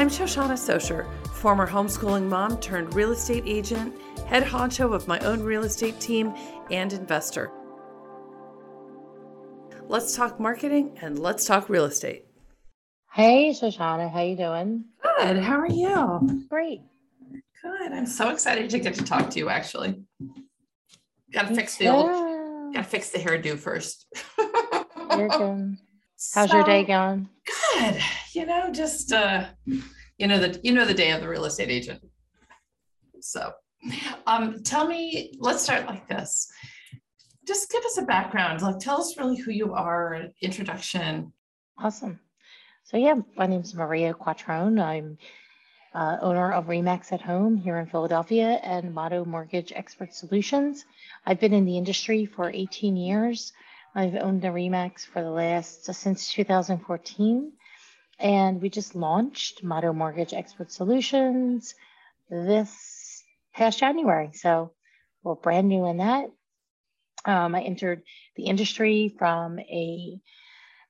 I'm Shoshana Socher, former homeschooling mom turned real estate agent, head honcho of my own real estate team, and investor. Let's talk marketing and let's talk real estate. Hey, Shoshana, how you doing? Good. How are you? Great. Good. I'm so excited to get to talk to you. Actually, got to fix the old. Got to fix the hairdo first. You're good. How's so, your day going? Good. You know, just uh, you know the you know the day of the real estate agent. So, um, tell me. Let's start like this. Just give us a background. Like, tell us really who you are. Introduction. Awesome. So yeah, my name is Maria Quattrone. I'm uh, owner of RE/MAX at Home here in Philadelphia and Motto Mortgage Expert Solutions. I've been in the industry for 18 years. I've owned a RE/MAX for the last since 2014, and we just launched Motto Mortgage Expert Solutions this past January. So we're brand new in that. Um, I entered the industry from a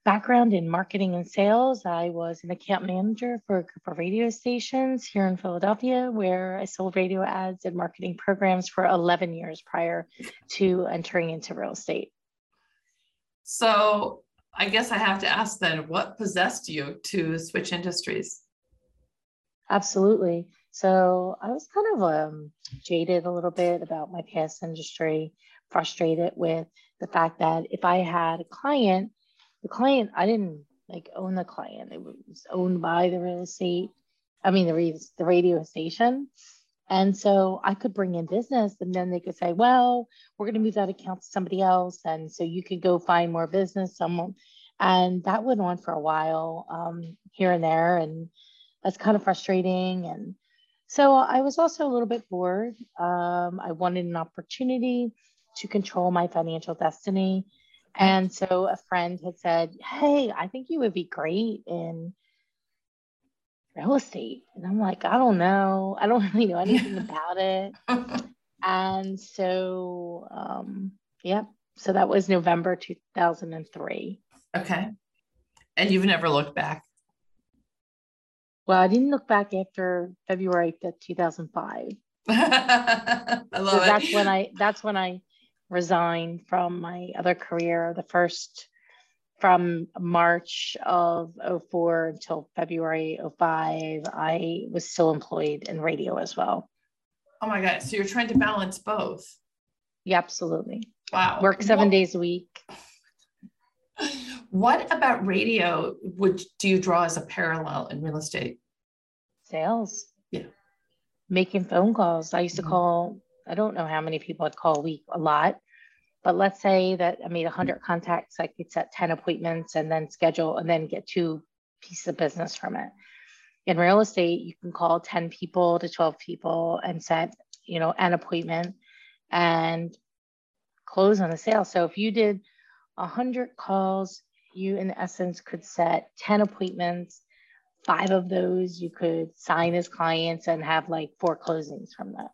background in marketing and sales. I was an account manager for a group of radio stations here in Philadelphia, where I sold radio ads and marketing programs for 11 years prior to entering into real estate. So, I guess I have to ask then what possessed you to switch industries? Absolutely. So, I was kind of um, jaded a little bit about my past industry, frustrated with the fact that if I had a client the client, I didn't like own the client. It was owned by the real estate, I mean, the, the radio station. And so I could bring in business and then they could say, well, we're going to move that account to somebody else. And so you could go find more business, someone. And that went on for a while um, here and there. And that's kind of frustrating. And so I was also a little bit bored. Um, I wanted an opportunity to control my financial destiny and so a friend had said, Hey, I think you would be great in real estate. And I'm like, I don't know. I don't really know anything about it. and so, um, yeah, so that was November 2003. Okay. And you've never looked back? Well, I didn't look back after February 5th, 2005. I love so it. That's when I, that's when I resigned from my other career. The first from March of 04 until February 05, I was still employed in radio as well. Oh my God. So you're trying to balance both? Yeah, absolutely. Wow. Work seven what, days a week. What about radio would do you draw as a parallel in real estate? Sales. Yeah. Making phone calls. I used to mm-hmm. call I don't know how many people I'd call a week, a lot. But let's say that I made 100 mm-hmm. contacts, I could set 10 appointments and then schedule and then get two pieces of business from it. In real estate, you can call 10 people to 12 people and set, you know, an appointment and close on the sale. So if you did 100 calls, you in essence could set 10 appointments. Five of those you could sign as clients and have like four closings from that.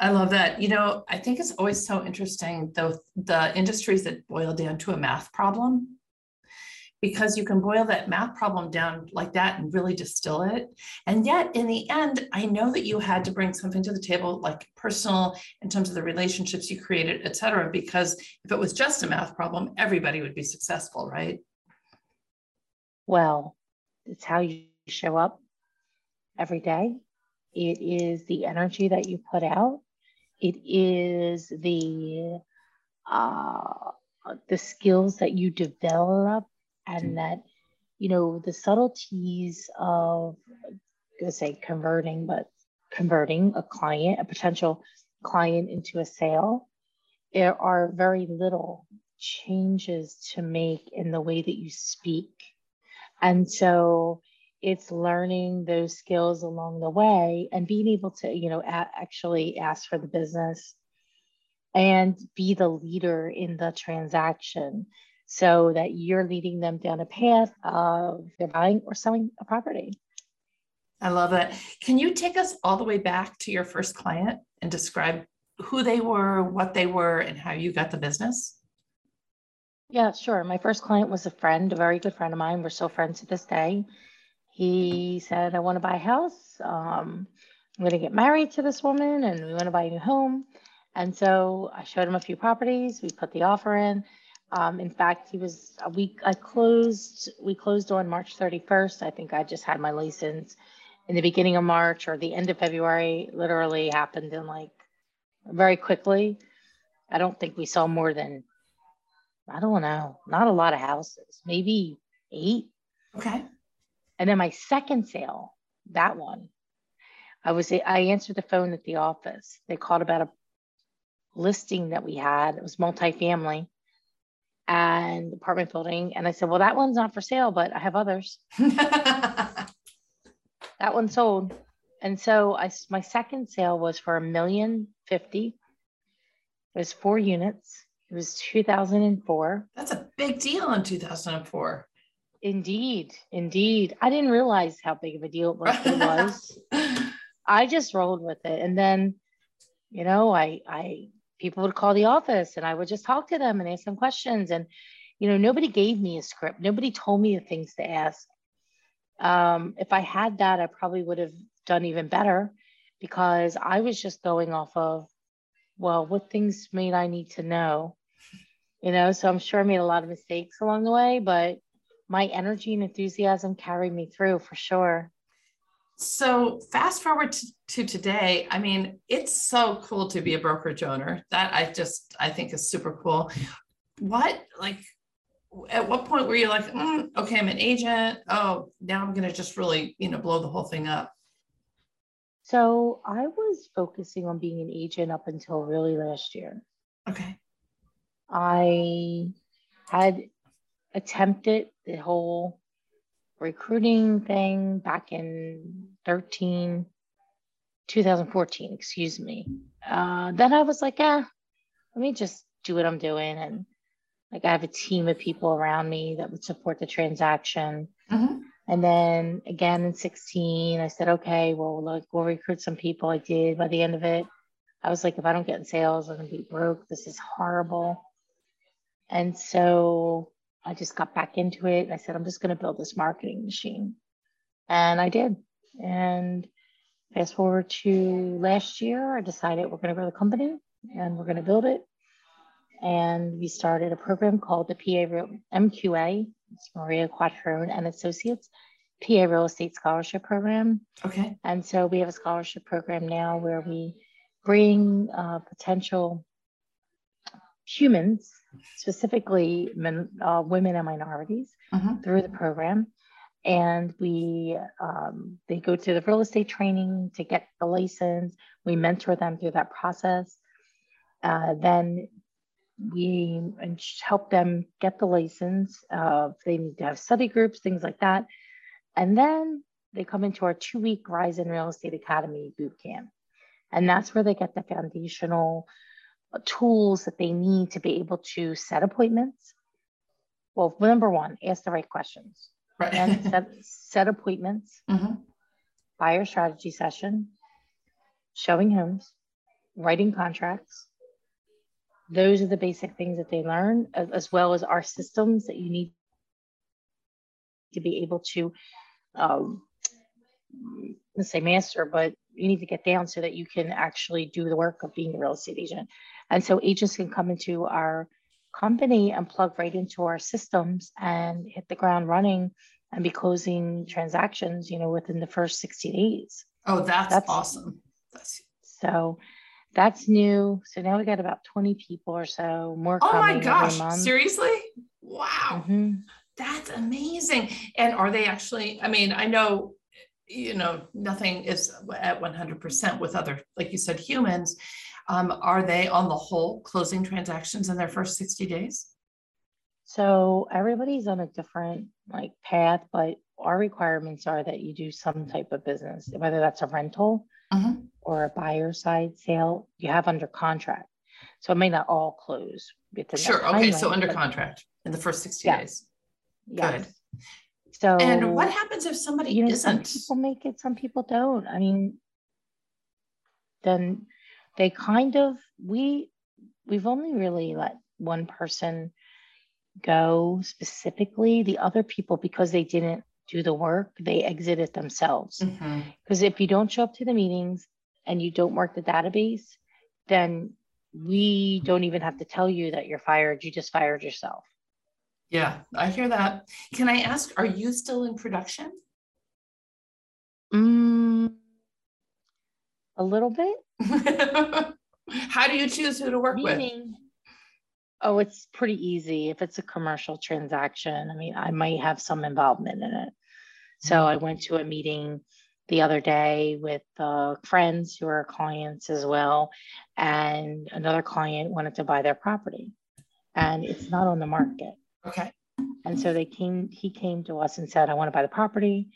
I love that. You know, I think it's always so interesting though the industries that boil down to a math problem because you can boil that math problem down like that and really distill it. And yet in the end, I know that you had to bring something to the table like personal in terms of the relationships you created, et cetera, because if it was just a math problem, everybody would be successful, right? Well, it's how you show up every day. It is the energy that you put out it is the uh, the skills that you develop and that you know the subtleties of gonna say converting but converting a client a potential client into a sale there are very little changes to make in the way that you speak. And so it's learning those skills along the way and being able to you know a- actually ask for the business and be the leader in the transaction so that you're leading them down a path of they're buying or selling a property. I love it. Can you take us all the way back to your first client and describe who they were what they were and how you got the business? Yeah sure. My first client was a friend a very good friend of mine. We're still friends to this day he said, I want to buy a house. Um, I'm going to get married to this woman and we want to buy a new home. And so I showed him a few properties. We put the offer in. Um, in fact, he was a week, I closed, we closed on March 31st. I think I just had my license in the beginning of March or the end of February. Literally happened in like very quickly. I don't think we saw more than, I don't know, not a lot of houses, maybe eight. Okay. And then my second sale, that one, I was I answered the phone at the office. They called about a listing that we had. It was multifamily and apartment building. And I said, Well, that one's not for sale, but I have others. that one sold. And so I my second sale was for a million fifty. It was four units. It was 2004. That's a big deal in 2004. Indeed, indeed. I didn't realize how big of a deal it was. I just rolled with it. And then, you know, I I people would call the office and I would just talk to them and ask them questions. And, you know, nobody gave me a script. Nobody told me the things to ask. Um, if I had that, I probably would have done even better because I was just going off of, well, what things made I need to know? You know, so I'm sure I made a lot of mistakes along the way, but my energy and enthusiasm carried me through for sure. So fast forward to, to, today, I mean, it's so cool to be a brokerage owner. That I just I think is super cool. What like at what point were you like, mm, okay, I'm an agent. Oh, now I'm gonna just really, you know, blow the whole thing up. So I was focusing on being an agent up until really last year. Okay. I had attempted the whole recruiting thing back in 13, 2014, excuse me. Uh, then I was like, yeah, let me just do what I'm doing. And like I have a team of people around me that would support the transaction. Mm-hmm. And then again in 16, I said, okay, well, look, we'll recruit some people. I did. By the end of it, I was like, if I don't get in sales, I'm gonna be broke. This is horrible. And so I just got back into it. I said, I'm just going to build this marketing machine. And I did. And fast forward to last year, I decided we're going to grow the company and we're going to build it. And we started a program called the PA MQA. It's Maria Quattrone and Associates PA Real Estate Scholarship Program. Okay. And so we have a scholarship program now where we bring uh, potential humans specifically men, uh, women and minorities mm-hmm. through the program. And we, um, they go to the real estate training to get the license. We mentor them through that process. Uh, then we help them get the license. Uh, they need to have study groups, things like that. And then they come into our two week Rise in Real Estate Academy boot camp. And that's where they get the foundational tools that they need to be able to set appointments. Well, number one, ask the right questions. Right. And set, set appointments, mm-hmm. buyer strategy session, showing homes, writing contracts. Those are the basic things that they learn, as, as well as our systems that you need to be able to, um, let's say master, but you need to get down so that you can actually do the work of being a real estate agent. And so agents can come into our company and plug right into our systems and hit the ground running and be closing transactions, you know, within the first 60 days. Oh, that's, that's awesome. That's... So that's new. So now we got about 20 people or so more. Oh my gosh. Seriously? Wow. Mm-hmm. That's amazing. And are they actually, I mean, I know, you know, nothing is at 100% with other, like you said, humans, um, are they on the whole closing transactions in their first 60 days? So everybody's on a different like path, but our requirements are that you do some type of business, whether that's a rental mm-hmm. or a buyer side sale, you have under contract. So it may not all close. Sure. Okay. So under contract in the first 60 yeah. days. Yes. Good. So and what happens if somebody you know, isn't? Some people make it, some people don't. I mean, then they kind of we we've only really let one person go specifically the other people because they didn't do the work, they exit it themselves. Mhm. Because if you don't show up to the meetings and you don't work the database, then we don't even have to tell you that you're fired. You just fired yourself. Yeah, I hear that. Can I ask, are you still in production? Mm, a little bit. How do you choose who to work with? Oh, it's pretty easy. If it's a commercial transaction, I mean, I might have some involvement in it. So I went to a meeting the other day with uh, friends who are clients as well. And another client wanted to buy their property and it's not on the market. Okay. And so they came, he came to us and said, I want to buy the property.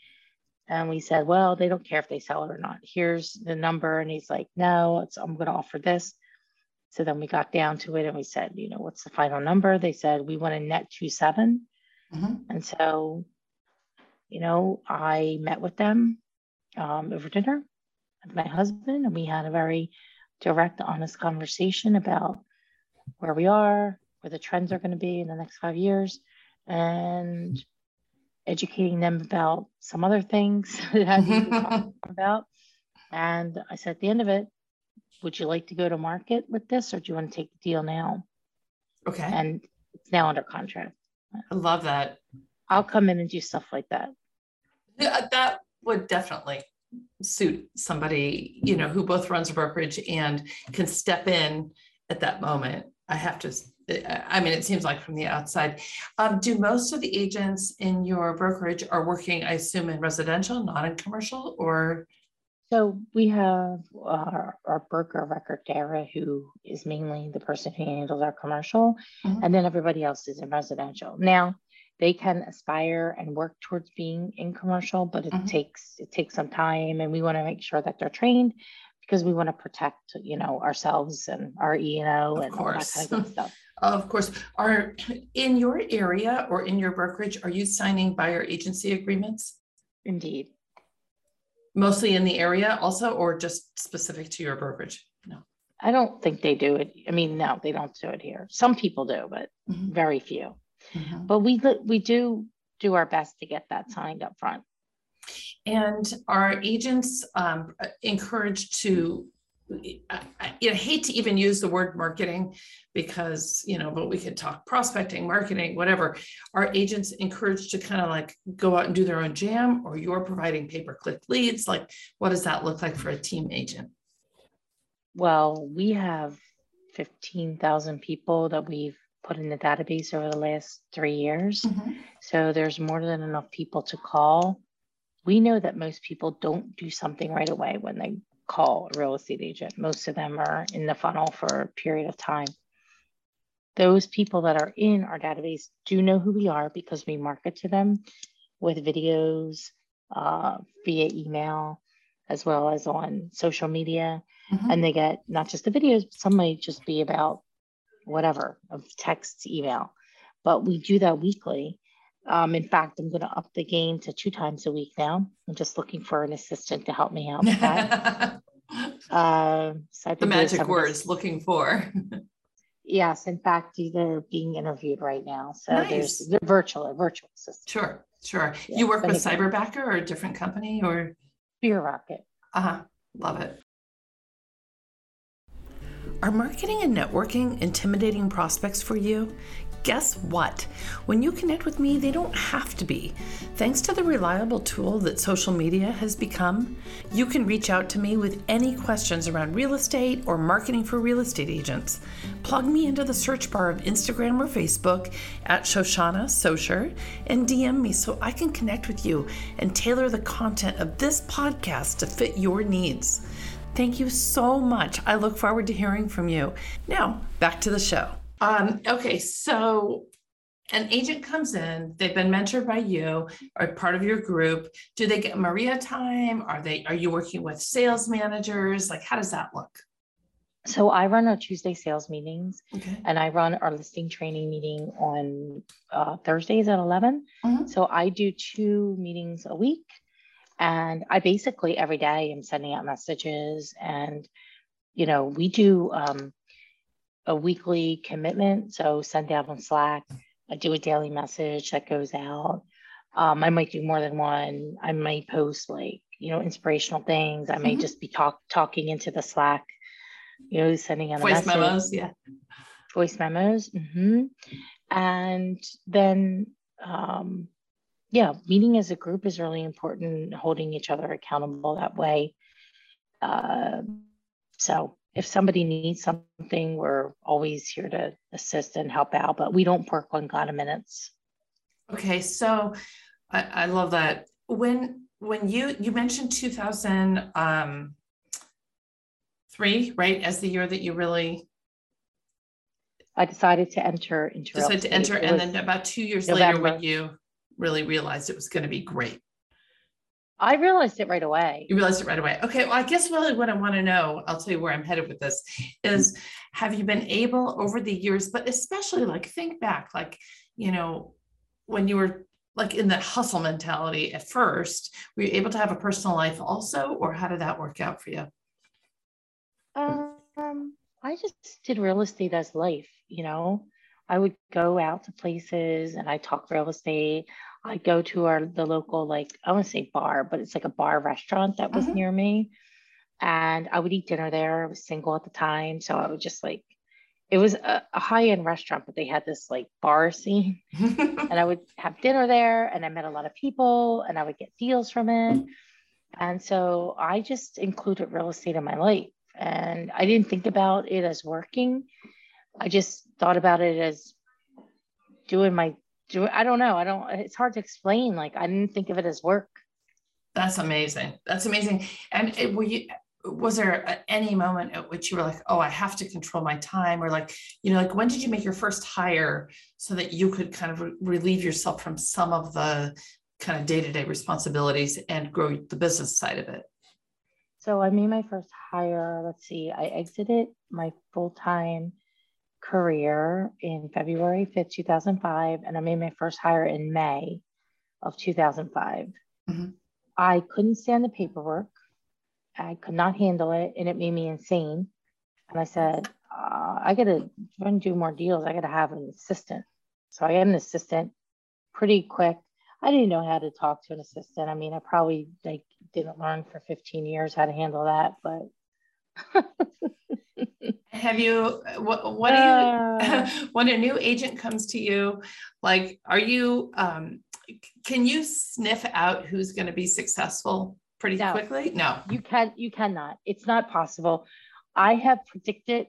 And we said, well, they don't care if they sell it or not. Here's the number. And he's like, no, it's, I'm going to offer this. So then we got down to it and we said, you know, what's the final number? They said, we want a net two seven. Mhm. And so, you know, I met with them um, over dinner with my husband and we had a very direct, honest conversation about where we are, where the trends are going to be in the next five years, and educating them about some other things that I need talk about. And I said at the end of it, would you like to go to market with this or do you want to take the deal now? Okay. And it's now under contract. I love that. I'll come in and do stuff like that. Yeah, uh, that would definitely suit somebody, you know, who both runs a brokerage and can step in at that moment. I have to, I mean, it seems like from the outside. Um, do most of the agents in your brokerage are working, I assume, in residential, not in commercial, or? So we have our, our broker of record, Dara, who is mainly the person who handles our commercial, Mhm. and then everybody else is in residential. Now, they can aspire and work towards being in commercial, but it Mhm. takes it takes some time, and we want to make sure that they're trained because we want to protect, you know, ourselves and our E and O and all that kind of stuff. Of course, are, in your area or in your brokerage, are you signing buyer agency agreements? Indeed. Mostly in the area also, or just specific to your brokerage? No. I don't think they do it. I mean, no, they don't do it here. Some people do, but Mhm. very few. Mhm. But we we do do our best to get that signed up front. And are agents um, encouraged to, I, I know, hate to even use the word marketing because, you know, but we could talk prospecting, marketing, whatever. Are agents encouraged to kind of like go out and do their own jam or you're providing pay-per-click leads? Like, what does that look like for a team agent? Well, we have 15,000 people that we've put in the database over the last three years. Mm-hmm. So there's more than enough people to call. We know that most people don't do something right away when they call a real estate agent. Most of them are in the funnel for a period of time. Those people that are in our database do know who we are because we market to them with videos uh, via email as well as on social media Mhm. and they get not just the videos, but some might just be about whatever of text, email. But we do that weekly. Um, in fact, I'm going to up the game to two times a week now. I'm just looking for an assistant to help me out with that. Uh, so I've The magic words this- looking for. Yes, in fact, they're being interviewed right now. So Nice. there's they're virtual, a virtual assistant. Sure, sure. Yeah, You work with. Cyberbacker or a different company or? Beer Rocket. Uh-huh, love it. Are marketing and networking intimidating prospects for you? Guess what? When you connect with me, they don't have to be. Thanks to the reliable tool that social media has become, you can reach out to me with any questions around real estate or marketing for real estate agents. Plug me into the search bar of Instagram or Facebook at Shoshana Socher and DM me so I can connect with you and tailor the content of this podcast to fit your needs. Thank you so much. I look forward to hearing from you. Now, back to the show. Um, okay, so an agent comes in, they've been mentored by you or part of your group. Do they get Maria time? Are they are you working with sales managers? Like how does that look? So I run our Tuesday sales meetings Okay. and I run our listing training meeting on uh, Thursdays at 11. Mhm. So I do two meetings a week. And I basically every day I'm sending out messages. And, you know, we do um, a weekly commitment. So send out on Slack. I do a daily message that goes out. Um, I might do more than one. I might post like, you know, inspirational things. I may Mhm. just be talk talking into the Slack, you know, sending out a Voice message memos, yeah. voice memos. hmm And then, um, yeah, meeting as a group is really important, holding each other accountable that way. Uh, so if somebody needs something, we're always here to assist and help out, but we don't work on God minutes. Okay, so I, I love that. When when you you mentioned 2000 um three, right, as the year that you really I decided to enter into decided to enter, and then about two years later, when you really realized it was going to be great. I realized it right away. You realized it right away. Okay, well, I guess really what I want to know, I'll tell you where I'm headed with this, is have you been able over the years, but especially like think back, like, you know, when you were like in that hustle mentality at first, were you able to have a personal life also, or how did that work out for you? Um, I just did real estate as life, you know. I would go out to places and I talk real estate. I'd go to our the local like I want to say bar, but it's like a bar restaurant that was Mhm. near me. And I would eat dinner there. I was single at the time, so I would just like it was a, a high-end restaurant, but they had this like bar scene and I would have dinner there and I met a lot of people and I would get deals from it. And so I just included real estate in my life and I didn't think about it as working. I just thought about it as doing my do I don't know. I don't it's hard to explain. Like I didn't think of it as work. That's amazing. That's amazing. And it, were you, was there any moment at which you were like, oh, I have to control my time? Or like, you know, like when did you make your first hire so that you could kind of re- relieve yourself from some of the kind of day-to-day responsibilities and grow the business side of it? So I made my first hire. Let's see, I exited my full-time career in February 5th, 2005, and I made my first hire in May of 2005. Mhm. I couldn't stand the paperwork. I could not handle it, and it made me insane. And I said, uh, I gotta run do more deals. I gotta have an assistant. So I got an assistant pretty quick. I didn't know how to talk to an assistant. I mean, I probably like didn't learn for 15 years how to handle that, but Have you, what, what do you, Uh, when a new agent comes to you, like, are you, um, can you sniff out who's going to be successful pretty No. quickly? No. you can you cannot. It's not possible. I have predicted,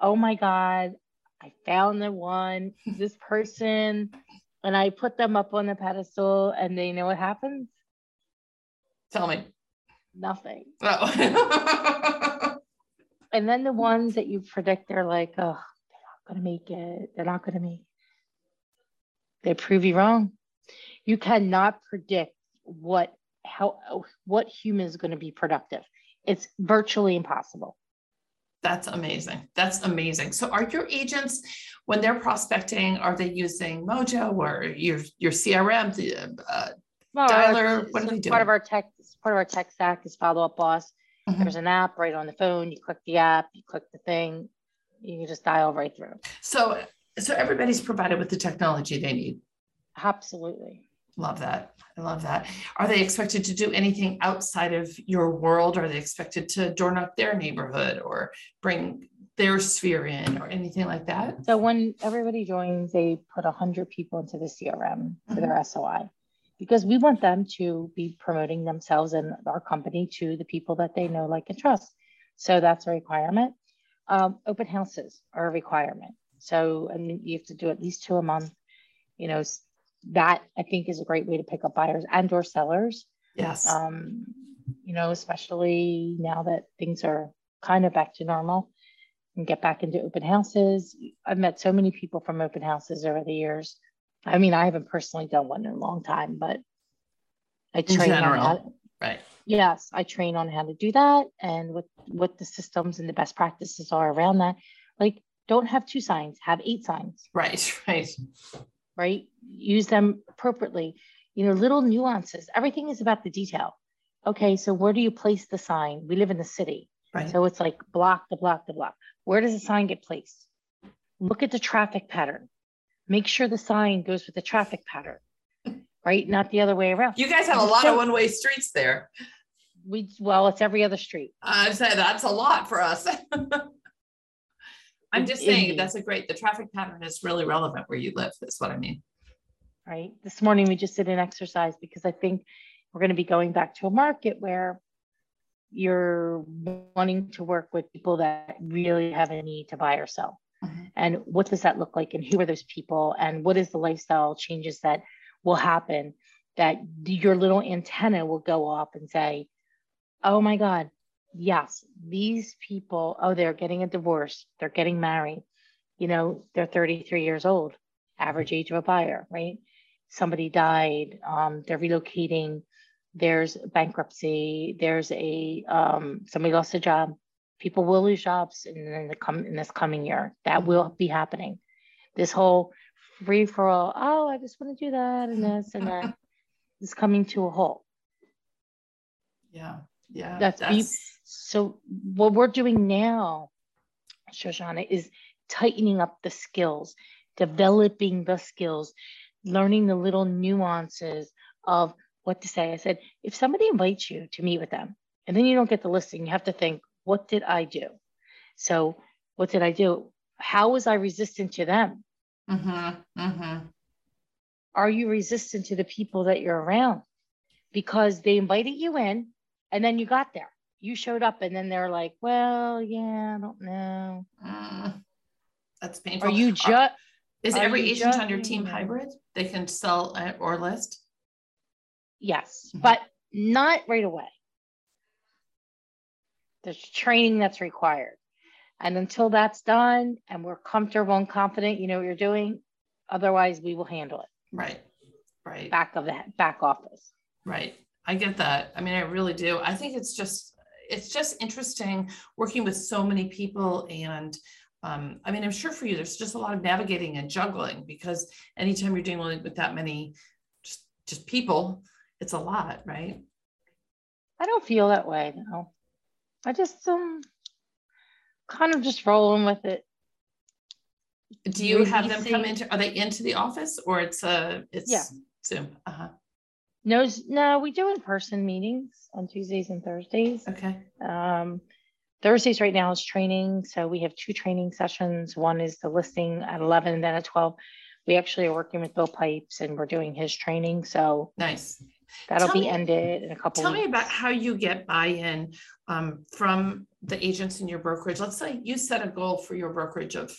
oh my God, I found the one, this person, and I put them up on the pedestal, and they know what happens? Tell me. Nothing. Oh. And then the ones that you predict, they're like, oh, they're not gonna make it. They're not gonna make. They prove you wrong. You cannot predict what how what human is going to be productive. It's virtually impossible. That's amazing. That's amazing. So are your agents, when they're prospecting, are they using Mojo or your, your CRM? uh, Well, Dialer, it's- what are they Part of our tech, part of our tech stack is Follow Up Boss. Mhm. There's an app right on the phone. You click the app, you click the thing, you can just dial right through. So, so everybody's provided with the technology they need. Absolutely. Love that. I love that. Are they expected to do anything outside of your world? Are they expected to door knock their neighborhood or bring their sphere in or anything like that? So when everybody joins, they put 100 people into the CRM for their SOI because we want them to be promoting themselves and our company to the people that they know, like, and trust. So that's a requirement. Um, open houses are a requirement. So, and you have to do at least two a month. You know, that I think is a great way to pick up buyers and or sellers. Yes. Um, you know, especially now that things are kind of back to normal and get back into open houses. I've met so many people from open houses over the years. I mean, I haven't personally done one in a long time, but I In train on how, right. yes, I train on how to do that and what what the systems and the best practices are around that. Like, don't have two signs, have eight signs Right, right. right? Use them appropriately. You know, little nuances. Everything is about the detail. Okay, so where do you place the sign? We live in the city. Right. So it's like block the block the block. Where does the sign get placed? Look at the traffic pattern. Make sure the sign goes with the traffic pattern. right? Not the other way around. You guys have a lot of one way streets there. We, well, it's every other street. I say that's a lot for us. I'm just saying Indeed. that's a great, the traffic pattern is really relevant where you live. That's what I mean. right? This morning we just did an exercise because I think we're going to be going back to a market where you're wanting to work with people that really have a need to buy or sell. And what does that look like? And who are those people? And what is the lifestyle changes that will happen that your little antenna will go up and say, oh my God, yes, these people, oh, they're getting a divorce, they're getting married, you know, they're 33 years old, average age of a buyer, right? Somebody died, um, they're relocating, there's bankruptcy, there's a um, somebody lost a job. People will lose jobs in, in the come in this coming year. That will be happening. This whole free for all, oh, I just want to do that and this and that is coming to a halt. Yeah, yeah. That's, we, so what we're doing now, Shoshana, is tightening up the skills, developing the skills, learning the little nuances of what to say. I said, if somebody invites you to meet with them and then you don't get the listing, you have to think, what did I do? So what did I do? How was I resistant to them? Mm-hmm, mm-hmm. Are you resistant to the people that you're around? Because they invited you in and then you got there. You showed up and then they're like, well, yeah, I don't know. Mm. That's painful. Are you just Is are every agent on your team hybrid? They can sell uh, or list? Yes, Mhm. but not right away. There's training that's required. And until that's done and we're comfortable and confident, you know what you're doing, otherwise we will handle it Right, right. back of the back office. Right. I get that. I mean, I really do. I think it's just, it's just interesting working with so many people and um, I mean, I'm sure for you, there's just a lot of navigating and juggling because anytime you're dealing with that many just, just people, it's a lot, right? I don't feel that way, no. I just um kind of just rolling with it. Do you have them come Releasing- into, are they into the office or it's a, it's Yeah. Zoom? Uh-huh. No, no, we do in-person meetings on Tuesdays and Thursdays. Okay. Um, Thursdays right now is training, so we have two training sessions. One is the listing at eleven and then at twelve. We actually are working with Bill Pipes and we're doing his training, so Nice. That'll Tell be me- ended in a couple Tell me about how you get buy-in um, from the agents in your brokerage. Let's say you set a goal for your brokerage of,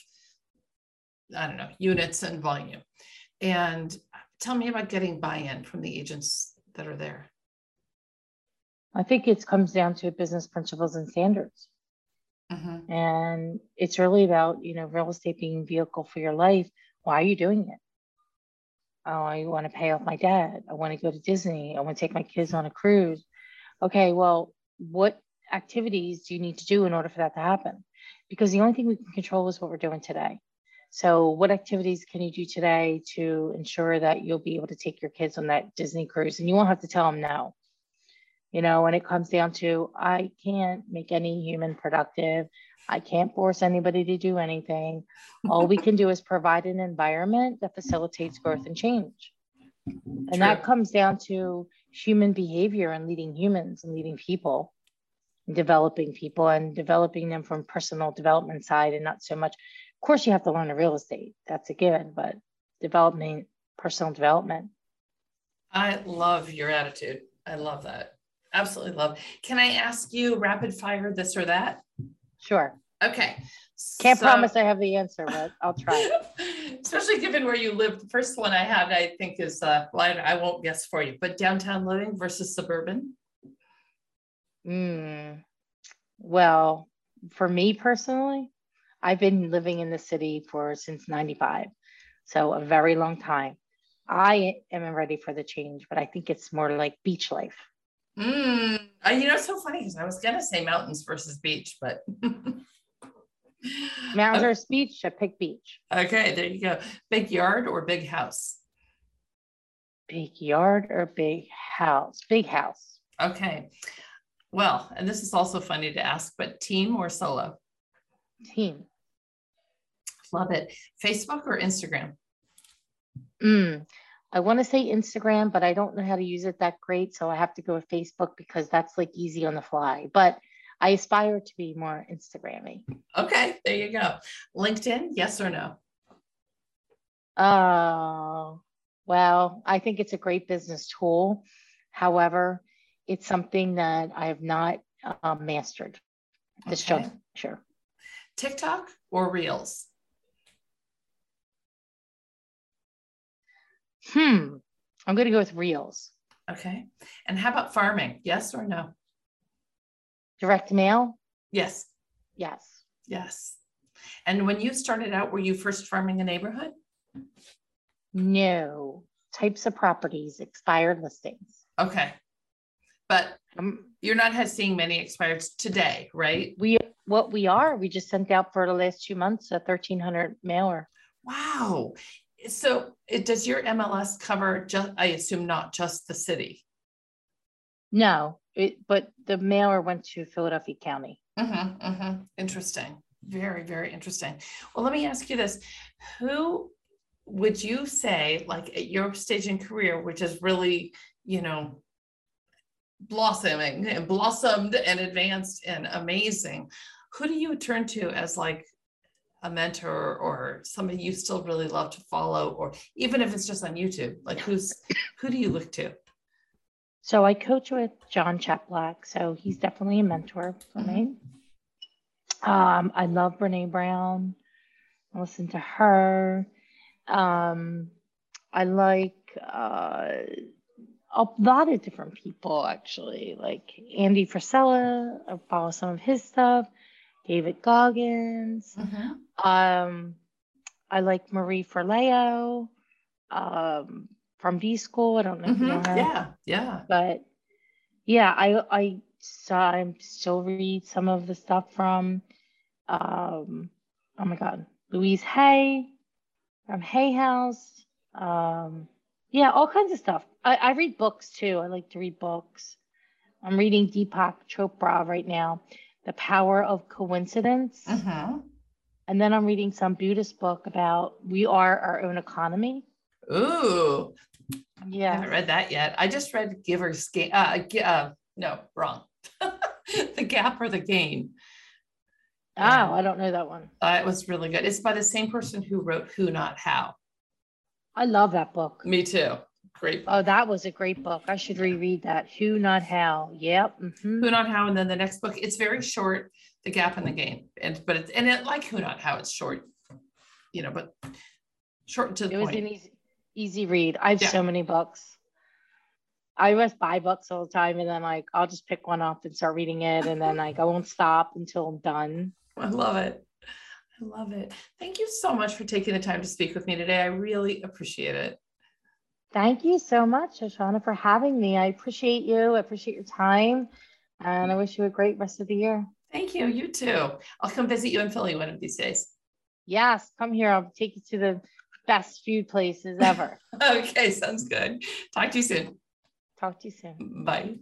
I don't know, units and volume. And tell me about getting buy-in from the agents that are there. I think it comes down to business principles and standards. Mhm. And it's really about, you know, real estate being vehicle for your life. Why are you doing it? Oh, I want to pay off my debt. I want to go to Disney. I want to take my kids on a cruise. Okay, well, what activities do you need to do in order for that to happen? Because the only thing we can control is what we're doing today. So, what activities can you do today to ensure that you'll be able to take your kids on that Disney cruise and you won't have to tell them no? You know, when it comes down to, I can't make any human productive. I can't force anybody to do anything. All we can do is provide an environment that facilitates growth and change. And that comes down to human behavior and leading humans and leading people, and developing people and developing them from personal development side and not so much. Of course, you have to learn the real estate. That's a given, but development, personal development. I love your attitude. I love that. Absolutely love. Can I ask you rapid fire this or that? Sure. Okay. Can't so- promise I have the answer, but I'll try. Especially given where you live. The first one I had, I think is, uh, well, I I won't guess for you, but downtown living versus suburban. Mm. Well, for me personally, I've been living in the city for since 95. So a very long time. I am ready for the change, but I think it's more like beach life. Mm, uh, you know, it's so funny because I was gonna say mountains versus beach, but. Mountains or beach, I pick beach. Okay, there you go. Big yard or big house? Big yard or big house? Big house. Okay. Well, and this is also funny to ask, but team or solo? Team. Love it. Facebook or Instagram? Mm. I want to say Instagram, but I don't know how to use it that great. So I have to go with Facebook because that's like easy on the fly. But I aspire to be more Instagrammy. Okay, there you go. LinkedIn, yes or no? Oh, well, I think it's a great business tool. However, it's something that I have not um, mastered this Okay. juncture. TikTok or Reels? Hmm. I'm going to go with Reels. Okay. And how about farming? Yes or no? Direct mail? Yes. Yes. Yes. And when you started out, were you first farming a neighborhood? No. Types of properties, expired listings. Okay. But Um, you're not seeing many expired today, right? we what we are, we just sent out for the last two months a 1300 mailer. Wow. So it does your MLS cover just I assume not just the city. No, it, but the mailer went to Philadelphia County. Mm-hmm, mm-hmm. Interesting. Very, very interesting. Well, let me ask you this. Who would you say, like at your stage in career, which is really, you know, blossoming and blossomed and advanced and amazing, who do you turn to as like a mentor or somebody you still really love to follow, or even if it's just on YouTube? Like who's who do you look to? So I coach with John Chaplack, so he's definitely a mentor for me. Um, I love Brene Brown. I listen to her. Um, I like uh, a lot of different people actually, like Andy Frisella. I follow some of his stuff. David Goggins. Mhm. Um, I like Marie Forleo um, from B School. I don't know if you know Mhm. her Yeah, yeah. but yeah, I I saw I still read some of the stuff from um oh my god, Louise Hay from Hay House. Um yeah, all kinds of stuff. I, I read books too. I like to read books. I'm reading Deepak Chopra right now, The Power of Coincidence. Mhm. And then I'm reading some Buddhist book about we are our own economy. Ooh, Yeah. I haven't read that yet. I just read Giver's Gain. Uh, Gi- uh, no, wrong. the Gap or the Gain. Oh, I don't know that one. Uh, it was really good. It's by the same person who wrote Who Not How. I love that book. Me too. Great. book. Oh, that was a great book. I should reread that. Who, not how. Yep. mhm. Who Not How, and then the next book. It's very short. The Gap and the Gain, and but it's and it like Who Not How. It's short, you know, but short to the It was an easy, easy read. I have Yeah. so many books. I just buy books all the time, and then like I'll just pick one up and start reading it, and then like I won't stop until I'm done. I love it. I love it. Thank you so much for taking the time to speak with me today. I really appreciate it. Thank you so much, Shoshana, for having me. I appreciate you. I appreciate your time, and I wish you a great rest of the year. Thank you. You too. I'll come visit you in Philly one of these days. Yes, come here. I'll take you to the best food places ever. Okay, sounds good. Talk to you soon. Talk to you soon. Bye.